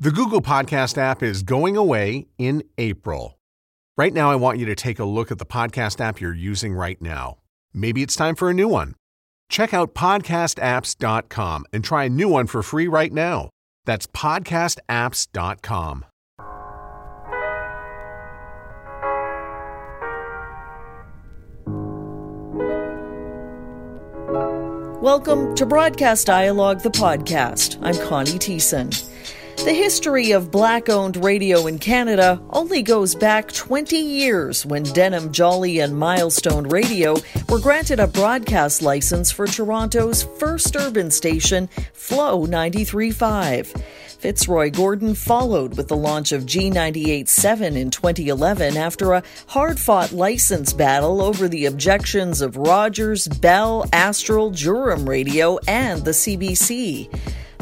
The Google Podcast app is going away in April. Right now, I want you to take a look at the podcast app you're using right now. Maybe it's time for a new one. Check out podcastapps.com and try a new one for free right now. That's podcastapps.com. Welcome to Broadcast Dialogue, the podcast. I'm Connie Thiessen. The history of black owned radio in Canada only goes back 20 years when Denham, Jolly, and Milestone Radio were granted a broadcast license for Toronto's first urban station, Flow 93.5. Fitzroy Gordon followed with the launch of G98.7 in 2011 after a hard fought license battle over the objections of Rogers, Bell, Astral, Durham Radio, and the CBC.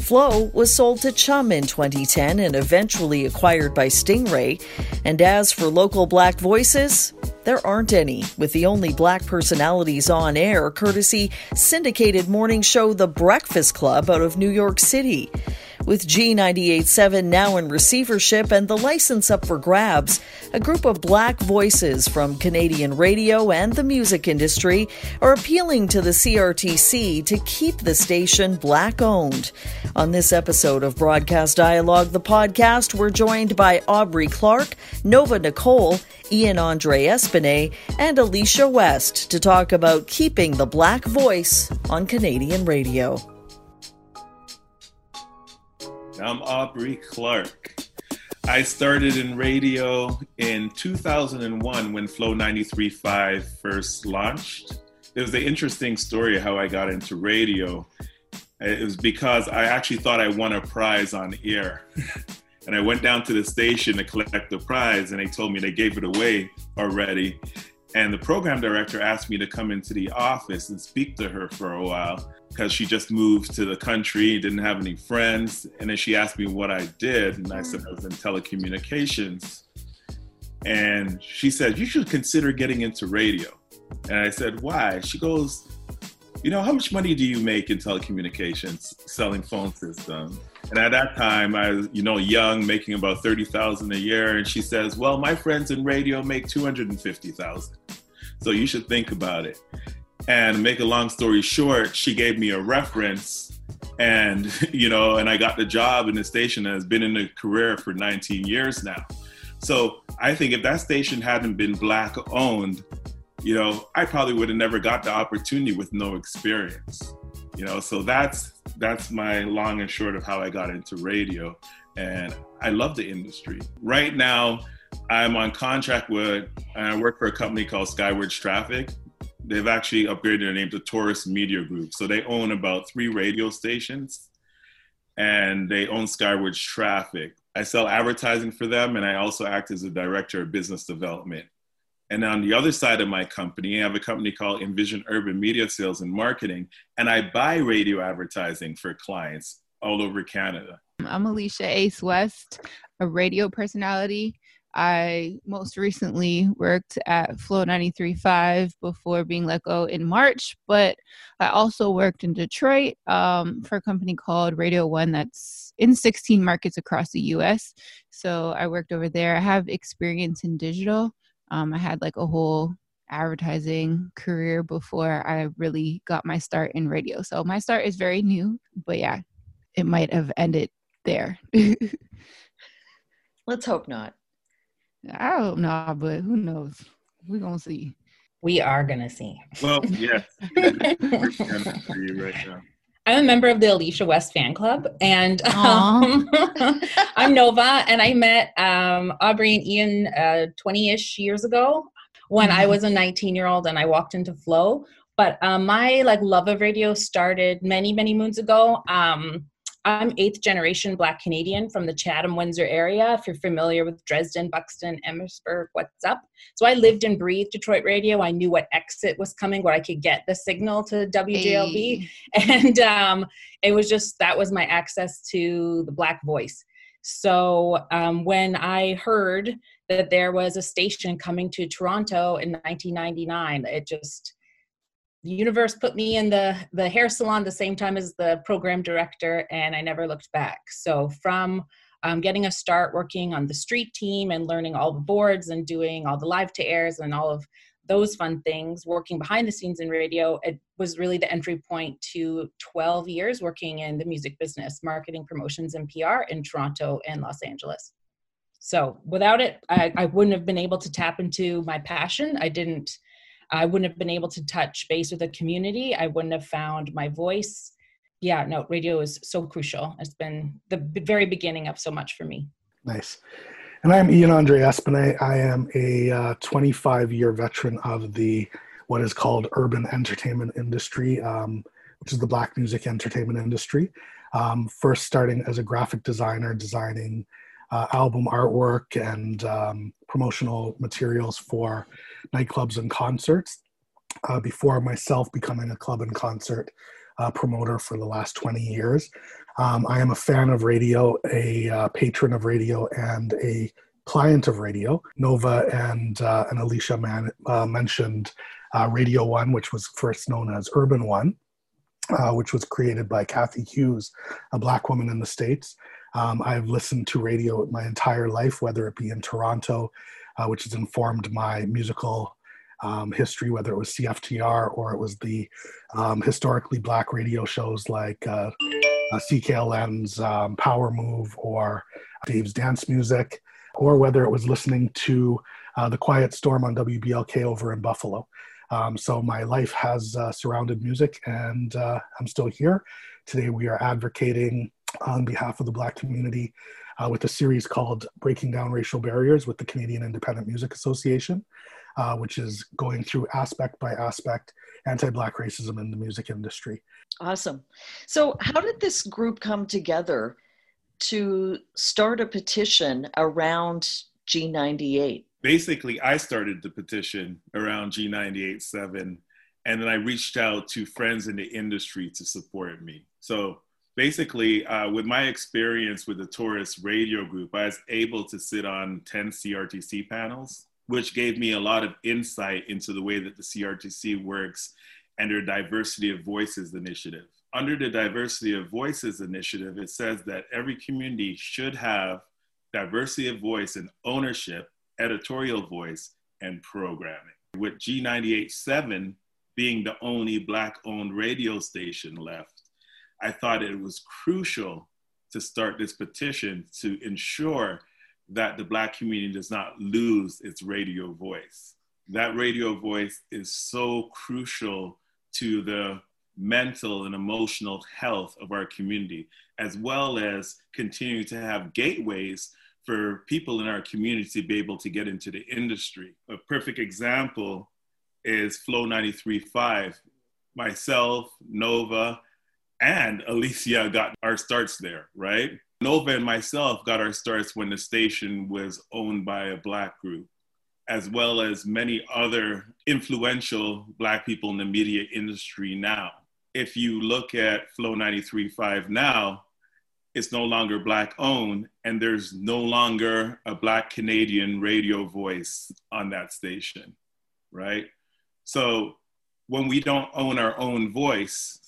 Flow was sold to Chum in 2010 and eventually acquired by Stingray. And as for local black voices, there aren't any, with the only black personalities on air courtesy syndicated morning show The Breakfast Club out of New York City. With G98.7 now in receivership and the license up for grabs, a group of black voices from Canadian radio and the music industry are appealing to the CRTC to keep the station black owned. On this episode of Broadcast Dialogue, the podcast, we're joined by Aubrey Clarke, Nova Nicole, Ian Andre Espinet, and Alicia West to talk about keeping the black voice on Canadian radio. I'm Aubrey Clarke. I started in radio in 2001 when Flow 93.5 first launched. It was an interesting story how I got into radio. It was because I actually thought I won a prize on air. and I went down to the station to collect the prize, and they told me they gave it away already. And the program director asked me to come into the office and speak to her for a while because she just moved to the country, didn't have any friends. And then she asked me what I did. And I said I was in telecommunications. And she said, You should consider getting into radio. And I said, Why? She goes, You know, how much money do you make in telecommunications selling phone systems? And at that time, I was, you know, young, making about 30,000 a year. And she says, well, my friends in radio make 250,000. So you should think about it. And make a long story short, she gave me a reference and, you know, and I got the job in the station that has been in the career for 19 years now. So I think if that station hadn't been black owned, you know, I probably would have never got the opportunity with no experience you know so that's that's my long and short of how i got into radio. And i love the industry. Right now i'm on contract with and i work for a company called skywards traffic. They've actually upgraded their name to taurus media group. So they own about three radio stations and they own skywards traffic. I sell advertising for them and i also act as a director of business development and on the other side of my company, I have a company called Envision Urban Media Sales and Marketing, and I buy radio advertising for clients all over Canada. I'm Alicia Ace West, a radio personality. I most recently worked at Flow 93.5 before being let go in March, but I also worked in Detroit um, for a company called Radio One that's in 16 markets across the US. So I worked over there. I have experience in digital. Um, I had like a whole advertising career before I really got my start in radio. So my start is very new, but yeah, it might have ended there. Let's hope not. I hope not, but who knows? We're gonna see. We are gonna see. Well, yes. right I'm a member of the Alicia West fan club, and um, I'm Nova. And I met um, Aubrey and Ian 20 uh, ish years ago when mm-hmm. I was a 19 year old and I walked into Flow. But um, my like love of radio started many many moons ago. Um, I'm eighth generation Black Canadian from the Chatham Windsor area. If you're familiar with Dresden, Buxton, Amherstburg, what's up? So I lived and breathed Detroit radio. I knew what exit was coming, where I could get the signal to WJLB. Hey. And um, it was just that was my access to the Black voice. So um, when I heard that there was a station coming to Toronto in 1999, it just the universe put me in the the hair salon the same time as the program director and i never looked back so from um, getting a start working on the street team and learning all the boards and doing all the live to airs and all of those fun things, working behind the scenes in radio, it was really the entry point to 12 years working in the music business, marketing, promotions, and PR in Toronto and Los Angeles. So without it, I, I wouldn't have been able to tap into my passion. I didn't, I wouldn't have been able to touch base with the community. I wouldn't have found my voice. Yeah, no, radio is so crucial. It's been the very beginning of so much for me. Nice. And I'm Ian Andre Espinet. I am a 25 uh, year veteran of the what is called urban entertainment industry, um, which is the black music entertainment industry. Um, first, starting as a graphic designer, designing uh, album artwork and um, promotional materials for nightclubs and concerts. Uh, before myself becoming a club and concert uh, promoter for the last 20 years. Um, I am a fan of radio, a uh, patron of radio, and a client of radio. Nova and uh, and Alicia man, uh, mentioned Radio One, which was first known as Urban One, which was created by Cathy Hughes, a black woman in the states. Um, I've listened to radio my entire life, whether it be in Toronto, uh, which has informed my musical um, history, whether it was CFTR or it was the um, historically black radio shows like uh, uh, CKLN's um, Power Move or Dave's Dance Music, or whether it was listening to uh, The Quiet Storm on WBLK over in Buffalo. Um, so my life has uh, surrounded music, and uh, I'm still here. Today we are advocating on behalf of the Black community uh, with a series called Breaking Down Racial Barriers with the Canadian Independent Music Association, uh, which is going through aspect by aspect anti Black racism in the music industry. Awesome. So, how did this group come together to start a petition around G98? Basically, I started the petition around G98.7, and then I reached out to friends in the industry to support me. So, basically, uh, with my experience with the Taurus Radio Group, I was able to sit on 10 CRTC panels, which gave me a lot of insight into the way that the CRTC works and their Diversity of Voices initiative. Under the Diversity of Voices initiative, it says that every community should have diversity of voice and ownership, editorial voice, and programming. With G98.7 being the only Black owned radio station left, I thought it was crucial to start this petition to ensure that the Black community does not lose its radio voice. That radio voice is so crucial to the mental and emotional health of our community, as well as continue to have gateways for people in our community to be able to get into the industry. A perfect example is Flow 93.5. Myself, Nova, and Alicia got our starts there, right? Nova and myself got our starts when the station was owned by a Black group, as well as many other influential Black people in the media industry now. If you look at Flow 93.5 now, it's no longer Black owned, and there's no longer a Black Canadian radio voice on that station, right? So when we don't own our own voice,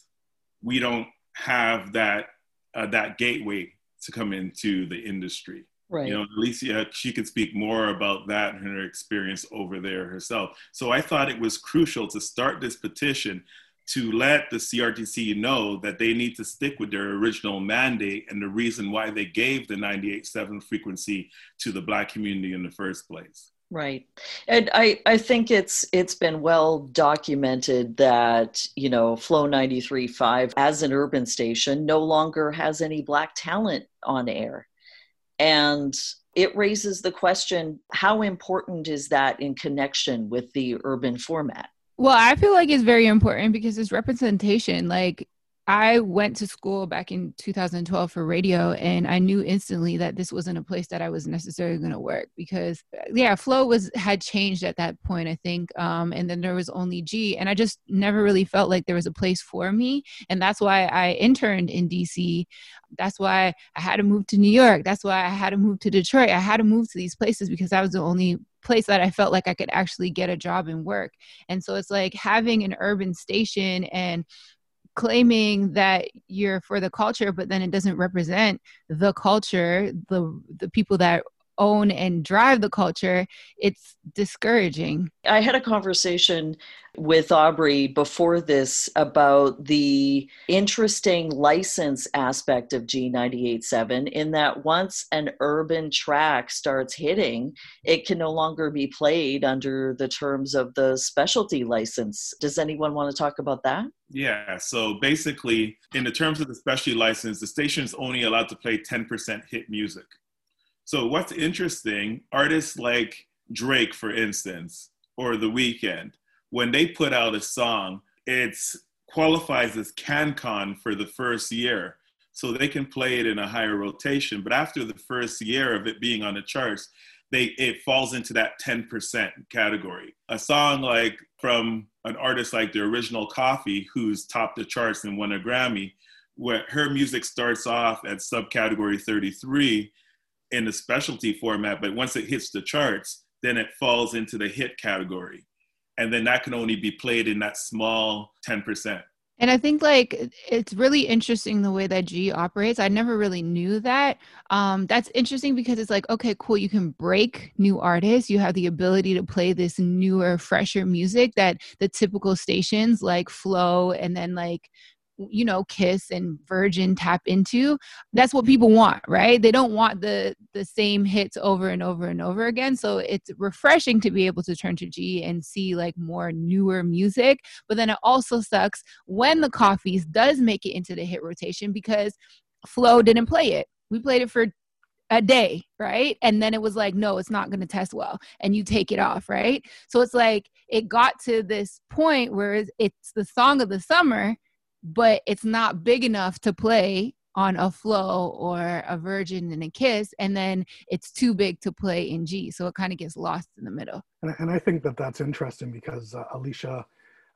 we don't have that uh, that gateway to come into the industry. Right. You know, Alicia, she could speak more about that and her experience over there herself. So I thought it was crucial to start this petition to let the CRTC know that they need to stick with their original mandate and the reason why they gave the 98.7 frequency to the Black community in the first place. Right. And I, I think it's it's been well documented that, you know, Flow 93.5 as an urban station no longer has any black talent on air. And it raises the question how important is that in connection with the urban format? Well, I feel like it's very important because it's representation. Like I went to school back in 2012 for radio, and I knew instantly that this wasn't a place that I was necessarily going to work because, yeah, flow was had changed at that point, I think, um, and then there was only G, and I just never really felt like there was a place for me, and that's why I interned in DC. That's why I had to move to New York. That's why I had to move to Detroit. I had to move to these places because I was the only place that I felt like I could actually get a job and work. And so it's like having an urban station and claiming that you're for the culture but then it doesn't represent the culture the the people that own and drive the culture, it's discouraging. I had a conversation with Aubrey before this about the interesting license aspect of G987 in that once an urban track starts hitting, it can no longer be played under the terms of the specialty license. Does anyone want to talk about that? Yeah, so basically, in the terms of the specialty license, the station is only allowed to play 10% hit music. So what's interesting, artists like Drake, for instance, or The Weeknd, when they put out a song, it qualifies as CanCon for the first year. So they can play it in a higher rotation. But after the first year of it being on the charts, they it falls into that 10% category. A song like from an artist like the original Koffee, who's topped the charts and won a Grammy, where her music starts off at subcategory 33 in the specialty format, but once it hits the charts, then it falls into the hit category. And then that can only be played in that small 10%. And I think like it's really interesting the way that G operates. I never really knew that. Um, that's interesting because it's like, okay, cool. You can break new artists. You have the ability to play this newer, fresher music that the typical stations like Flow and then like you know kiss and virgin tap into that's what people want right they don't want the the same hits over and over and over again so it's refreshing to be able to turn to g and see like more newer music but then it also sucks when the Koffees does make it into the hit rotation because flow didn't play it we played it for a day, right? And then it was like, no, it's not going to test well. And you take it off, right? So it's like it got to this point where it's the song of the summer but it's not big enough to play on a flow or a virgin and a kiss and then it's too big to play in g so it kind of gets lost in the middle. And, and i think that that's interesting because uh, alicia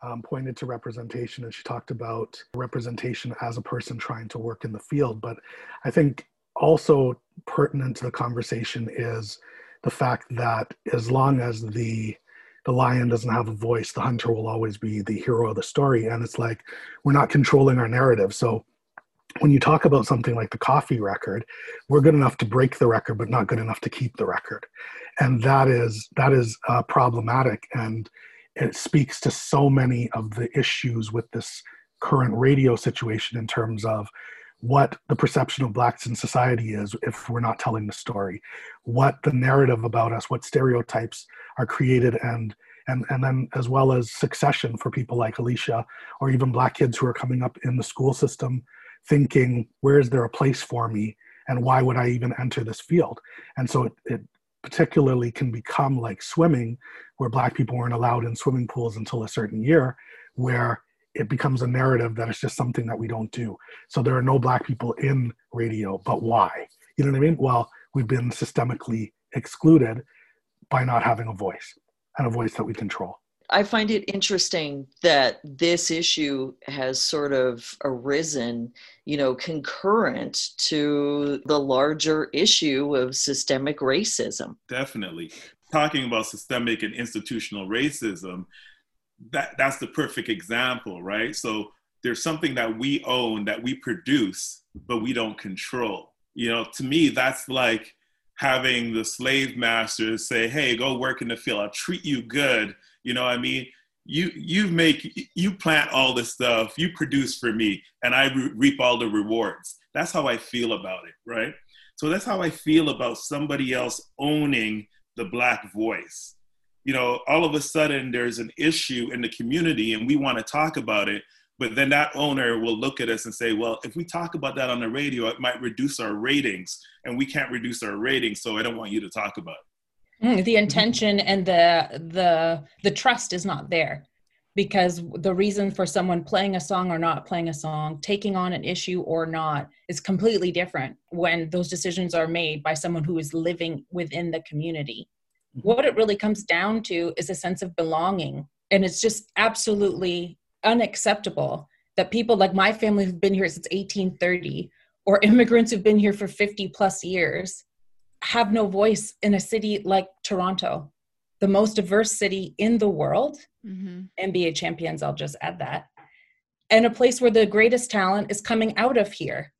um, pointed to representation and she talked about representation as a person trying to work in the field but i think also pertinent to the conversation is the fact that as long as the the lion doesn't have a voice the hunter will always be the hero of the story. And it's like we're not controlling our narrative. So when you talk about something like the Koffee record we're good enough to break the record but not good enough to keep the record. And that is that is uh, problematic. And it speaks to so many of the issues with this current radio situation in terms of what the perception of blacks in society is if we're not telling the story what the narrative about us what stereotypes are created and and and then as well as succession for people like alicia or even black kids who are coming up in the school system thinking where is there a place for me? And why would i even enter this field? And so it, it particularly can become like swimming where black people weren't allowed in swimming pools until a certain year where it becomes a narrative that it's just something that we don't do. So there are no black people in radio, but why? You know what I mean? Well, we've been systemically excluded by not having a voice and a voice that we control. I find it interesting that this issue has sort of arisen, you know, concurrent to the larger issue of systemic racism. Definitely. Talking about systemic and institutional racism, that that's the perfect example, right? So there's something that we own that we produce, but we don't control. You know, to me, that's like having the slave masters say, "Hey, go work in the field. I'll treat you good." You know, I mean, you you make you plant all the stuff, you produce for me, and I re- reap all the rewards. That's how I feel about it, right? So that's how I feel about somebody else owning the black voice you know, all of a sudden there's an issue in the community and we want to talk about it. But then that owner will look at us and say, well, if we talk about that on the radio, it might reduce our ratings and we can't reduce our ratings. So I don't want you to talk about it. Mm, the intention and the the the trust is not there because the reason for someone playing a song or not playing a song, taking on an issue or not, is completely different when those decisions are made by someone who is living within the community what it really comes down to is a sense of belonging. And it's just absolutely unacceptable that people like my family who've been here since 1830 or immigrants who've been here for 50 plus years have no voice in a city like Toronto, the most diverse city in the world. Mm-hmm. NBA champions, I'll just add that. and a place where the greatest talent is coming out of here.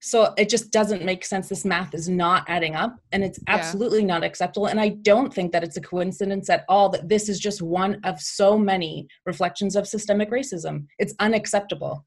So it just doesn't make sense. This math is not adding up and it's absolutely yeah. not acceptable. And I don't think that it's a coincidence at all that this is just one of so many reflections of systemic racism. It's unacceptable.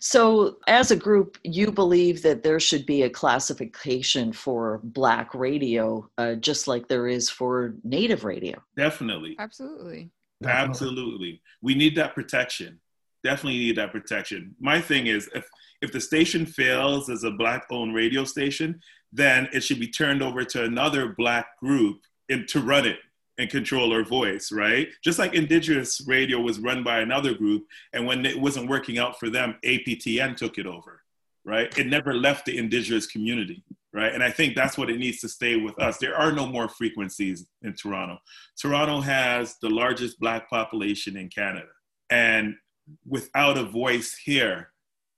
So, as a group, you believe that there should be a classification for Black radio, uh, just like there is for Native radio. Definitely. Absolutely. Absolutely. We need that protection. Definitely need that protection. My thing is, if if the station fails as a Black owned radio station, then it should be turned over to another Black group in, to run it and control our voice, right? Just like Indigenous radio was run by another group, and when it wasn't working out for them, APTN took it over, right? It never left the Indigenous community, right? And I think that's what it needs to stay with us. There are no more frequencies in Toronto. Toronto has the largest Black population in Canada. And without a voice here,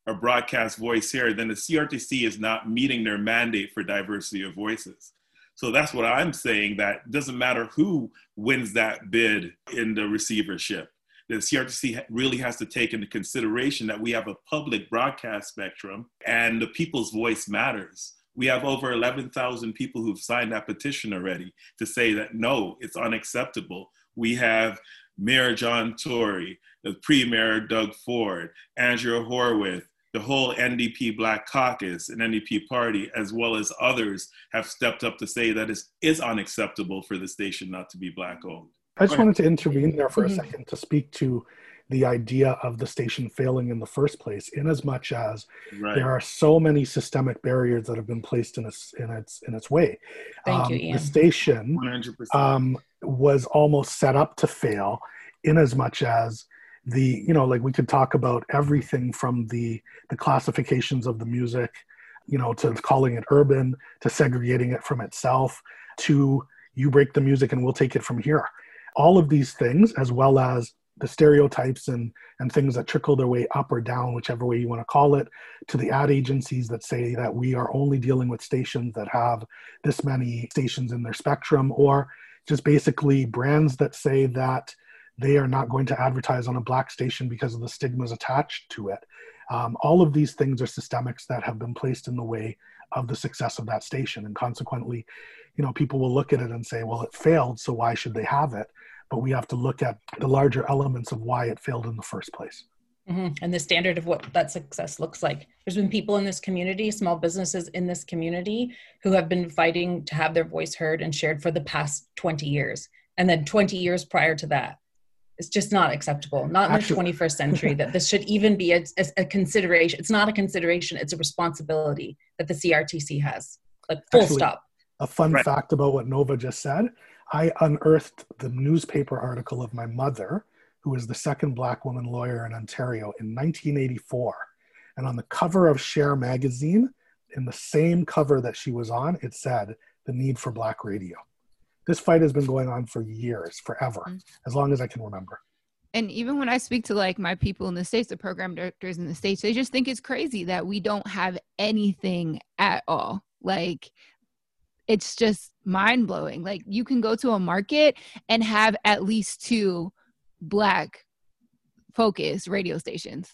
a broadcast voice here, then the CRTC is not meeting their mandate for diversity of voices. So that's what I'm saying that doesn't matter who wins that bid in the receivership. The CRTC really has to take into consideration that we have a public broadcast spectrum and the people's voice matters. We have over 11,000 people who've signed that petition already to say that no, it's unacceptable. We have Mayor John Tory, the Premier Doug Ford, Andrea Horwath, the whole NDP Black Caucus and NDP party, as well as others, have stepped up to say that it is unacceptable for the station not to be Black owned. I just wanted to intervene there for a mm-hmm. second to speak to the idea of the station failing in the first place, in as much as right. there are so many systemic barriers that have been placed in its in its in its way. Thank um, you, Ian. The station um, was almost set up to fail, in as much as the you know like we could talk about everything from the the classifications of the music you know to calling it urban to segregating it from itself to you break the music and we'll take it from here. All of these things as well as the stereotypes and and things that trickle their way up or down whichever way you want to call it to the ad agencies that say that we are only dealing with stations that have this many stations in their spectrum or just basically brands that say that they are not going to advertise on a black station because of the stigmas attached to it. Um, all of these things are systemics that have been placed in the way of the success of that station. And consequently, you know, people will look at it and say, well, it failed, so why should they have it? But we have to look at the larger elements of why it failed in the first place. Mm-hmm. And the standard of what that success looks like. There's been people in this community, small businesses in this community, who have been fighting to have their voice heard and shared for the past 20 years. And then 20 years prior to that, it's just not acceptable not in Actually, the 21st century that this should even be a, a, a, consideration it's not a consideration it's a responsibility that the crtc has. Like full Actually, stop. a fun right. fact about what nova just said i unearthed the newspaper article of my mother who was the second black woman lawyer in ontario in 1984 and on the cover of share magazine in the same cover that she was on it said the need for black radio this fight has been going on for years, forever, mm-hmm. as long as I can remember. And even when I speak to like my people in the states, the program directors in the states, they just think it's crazy that we don't have anything at all. Like it's just mind blowing. Like you can go to a market and have at least two black focus radio stations.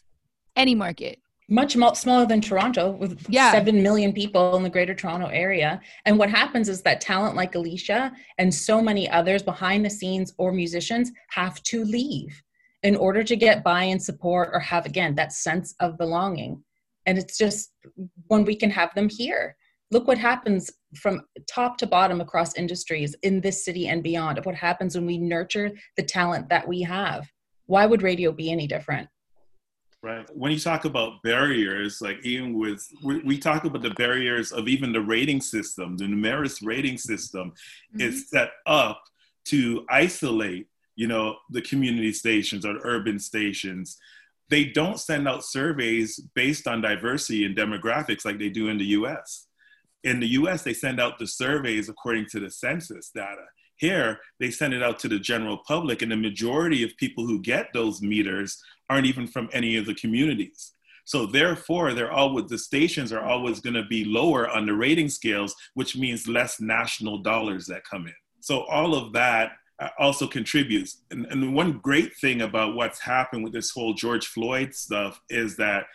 Any market much smaller than Toronto with yeah. 7 million people in the greater Toronto area. And what happens is that talent like Alicia and so many others behind the scenes or musicians have to leave in order to get buy and support or have, again, that sense of belonging. And it's just when we can have them here. Look what happens from top to bottom across industries in this city and beyond of what happens when we nurture the talent that we have. Why would radio be any different? Right. When you talk about barriers, like even with, we, we, talk about the barriers of even the rating system, the Numeris rating system mm-hmm. is set up to isolate, you know, the community stations or the urban stations. They don't send out surveys based on diversity and demographics like they do in the US. In the US, they send out the surveys according to the census data. Here, they send it out to the general public, and the majority of people who get those meters aren't even from any of the communities. So therefore, they're always the stations are always going to be lower on the rating scales, which means less national dollars that come in. So all of that, uh, also contributes. And, and one great thing about what's happened with this whole George Floyd stuff is that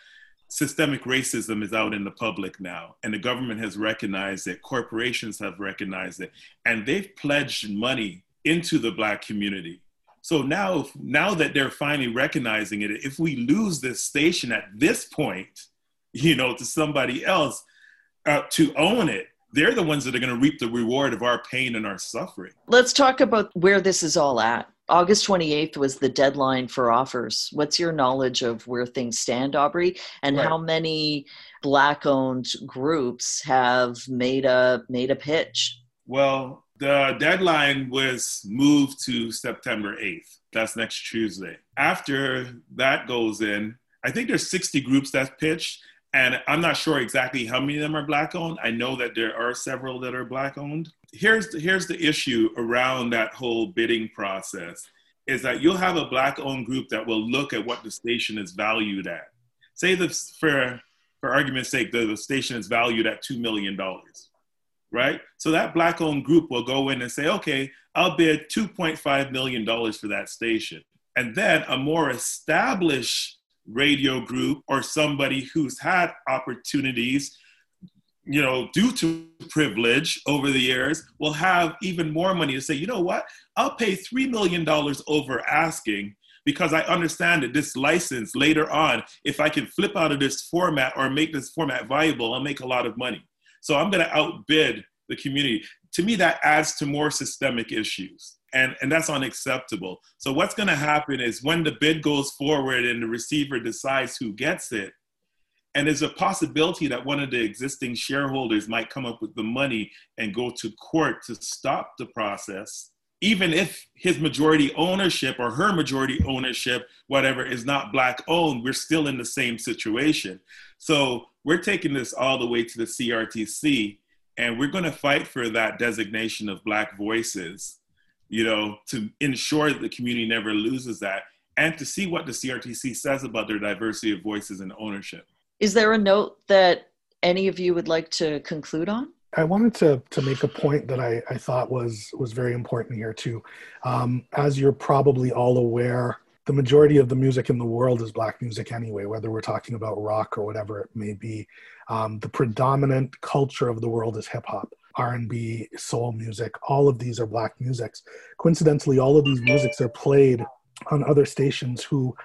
systemic racism is out in the public now and the government has recognized it corporations have recognized it and they've pledged money into the black community. So now now that they're finally recognizing it if we lose this station at this point you know to somebody else uh, to own it they're the ones that are going to reap the reward of our pain and our suffering. Let's talk about where this is all at August 28th was the deadline for offers. What's your knowledge of where things stand, Aubrey? And right. how many black owned groups have made a made a pitch? Well, the deadline was moved to September 8th. That's next Tuesday. After that goes in, I think there's 60 groups that pitched and I'm not sure exactly how many of them are black owned. I know that there are several that are black owned. Here's the, here's the issue around that whole bidding process is that you'll have a black owned group that will look at what the station is valued at. Say this for for argument's sake, the, the station is valued at $2 million, right? So that black owned group will go in and say, okay, I'll bid $2.5 million for that station. And then a more established radio group or somebody who's had opportunities you know due to privilege over the years will have even more money to say you know what? I'll pay $3 million over asking because i understand that this license later on if i can flip out of this format or make this format viable i'll make a lot of money. So i'm going to outbid the community. To me that adds to more systemic issues and, and that's unacceptable. So what's going to happen is when the bid goes forward and the receiver decides who gets it, and there's a possibility that one of the existing shareholders might come up with the money and go to court to stop the process, even if his majority ownership or her majority ownership, whatever, is not black owned, we're still in the same situation. So we're taking this all the way to the CRTC, and we're going to fight for that designation of black voices you know, to ensure that the community never loses that and to see what the CRTC says about their diversity of voices and ownership. Is there a note that any of you would like to conclude on? I wanted to to make a point that I, I thought was was very important here too. Um, as you're probably all aware, the majority of the music in the world is black music anyway, whether we're talking about rock or whatever it may be. Um, the predominant culture of the world is hip hop. R&B, soul music, all of these are black musics. Coincidentally, all of these musics are played on other stations who,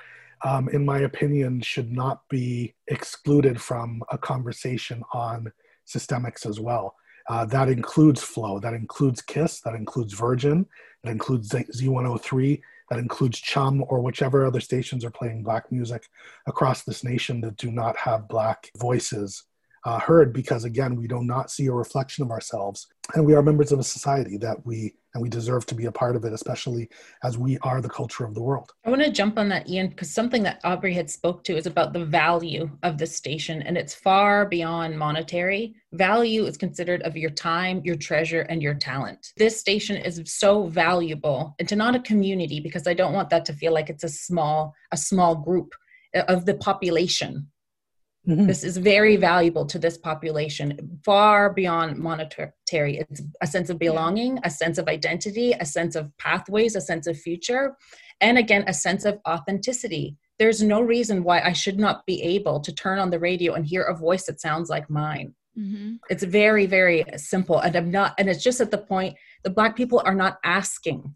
um, in my opinion, should not be excluded from a conversation on systemics as well. Uh, that includes Flow, that includes Kiss, that includes Virgin, that includes Z103, that includes Chum or whichever other stations are playing black music across this nation that do not have black voices uh, heard because again we do not see a reflection of ourselves. And we are members of a society that we and we deserve to be a part of it especially as we are the culture of the world. I want to jump on that ian because something that aubrey had spoke to is about the value of the station and it's far beyond monetary. Value is considered of your time your treasure and your talent. This station is so valuable and to not a community because i don't want that to feel like it's a small a small group of the population Mm-hmm. This is very valuable to this population, far beyond monetary. It's a sense of belonging, a sense of identity, a sense of pathways, a sense of future, and again, a sense of authenticity. There's no reason why I should not be able to turn on the radio and hear a voice that sounds like mine. Mm-hmm. It's very, very simple. And I'm not, and it's just at the point the Black people are not asking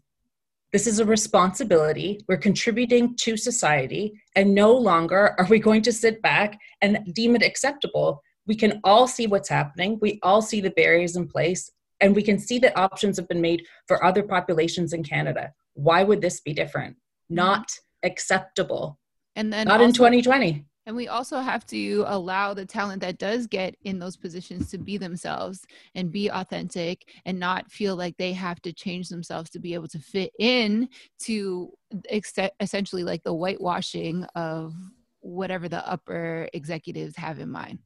this is a responsibility. We're contributing to society, and no longer are we going to sit back and deem it acceptable. We can all see what's happening, we all see the barriers in place, and we can see that options have been made for other populations in Canada. Why would this be different? Not acceptable. And then not also, in 2020. And we also have to allow the talent that does get in those positions to be themselves and be authentic and not feel like they have to change themselves to be able to fit in to ex- essentially like the whitewashing of whatever the upper executives have in mind.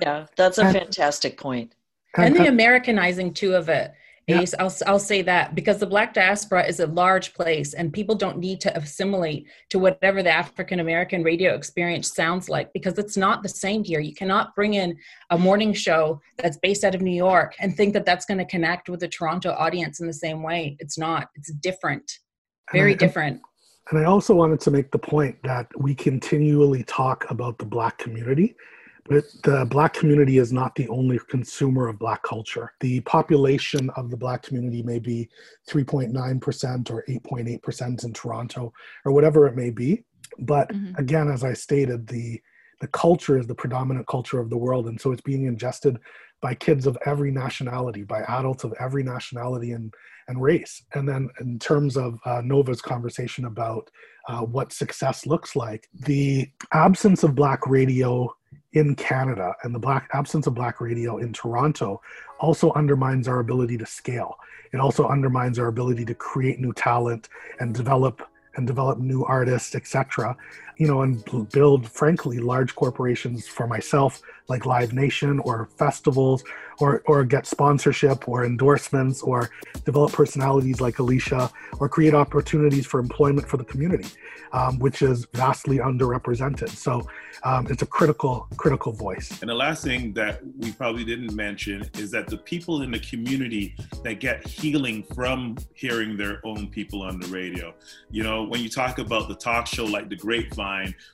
Yeah, that's a fantastic point. And the Americanizing too of it Yeah. I'll, I'll say that because the Black diaspora is a large place and people don't need to assimilate to whatever the African American radio experience sounds like because it's not the same here. You cannot bring in a morning show that's based out of New York and think that that's going to connect with the Toronto audience in the same way. It's not, it's different, very and I, different. And I also wanted to make the point that we continually talk about the Black community the Black community is not the only consumer of Black culture. The population of the Black community may be 3.9% or 8.8% in Toronto or whatever it may be. But mm-hmm. again, as I stated, the the culture is the predominant culture of the world, and so it's being ingested by kids of every nationality, by adults of every nationality and and race. And then, in terms of uh, Nova's conversation about uh, what success looks like, the absence of Black radio in Canada and the black absence of black radio in Toronto also undermines our ability to scale. It also undermines our ability to create new talent and develop and develop new artists, etc. You know, and build, frankly, large corporations for myself, like Live Nation or festivals, or or get sponsorship or endorsements, or develop personalities like Alicia, or create opportunities for employment for the community, um, which is vastly underrepresented. So um, it's a critical critical voice. And the last thing that we probably didn't mention is that the people in the community that get healing from hearing their own people on the radio. You know, when you talk about the talk show like the Grapevine,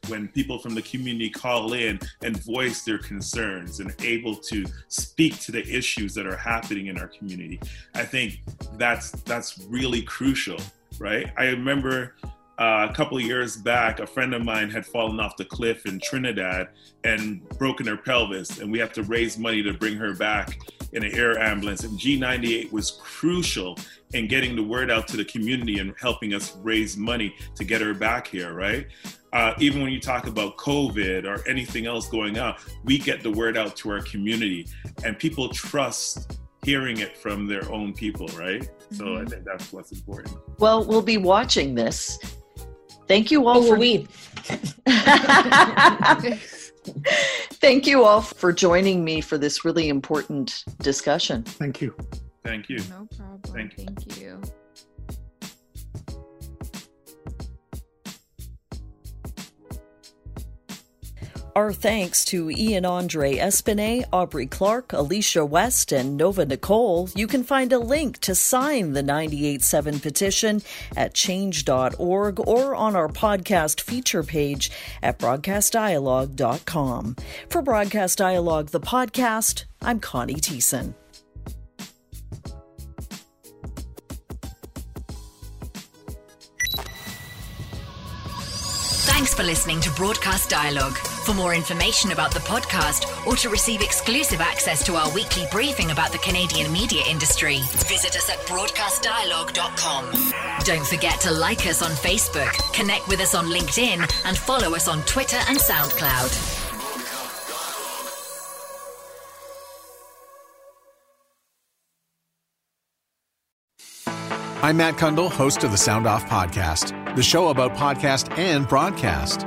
when people from the community call in and voice their concerns and able to speak to the issues that are happening in our community, I think that's that's really crucial, right? I remember uh, a couple years back, a friend of mine had fallen off the cliff in Trinidad and broken her pelvis, and we have to raise money to bring her back in an air ambulance. And G98 was crucial in getting the word out to the community and helping us raise money to get her back here, right? Uh, even when you talk about COVID or anything else going on, we get the word out to our community, and people trust hearing it from their own people, right? So I mm-hmm. think that's what's important. Well, we'll be watching this Thank you all oh, for we. Thank you all for joining me for this really important discussion. Thank you. Thank you. No problem. Thank you. Thank you. Our thanks to Ian Andre Espinet, Aubrey Clarke, Alicia West, and Nova Nicole. You can find a link to sign the 98.7 petition at change.org or on our podcast feature page at broadcastdialogue.com. For Broadcast Dialogue, the podcast, I'm Connie Thiessen. Thanks for listening to Broadcast Dialogue. For more information about the podcast or to receive exclusive access to our weekly briefing about the Canadian media industry, visit us at broadcastdialogue.com. Don't forget to like us on Facebook, connect with us on LinkedIn, and follow us on Twitter and SoundCloud. I'm Matt Cundill, host of the Sound Off Podcast, the show about podcast and broadcast.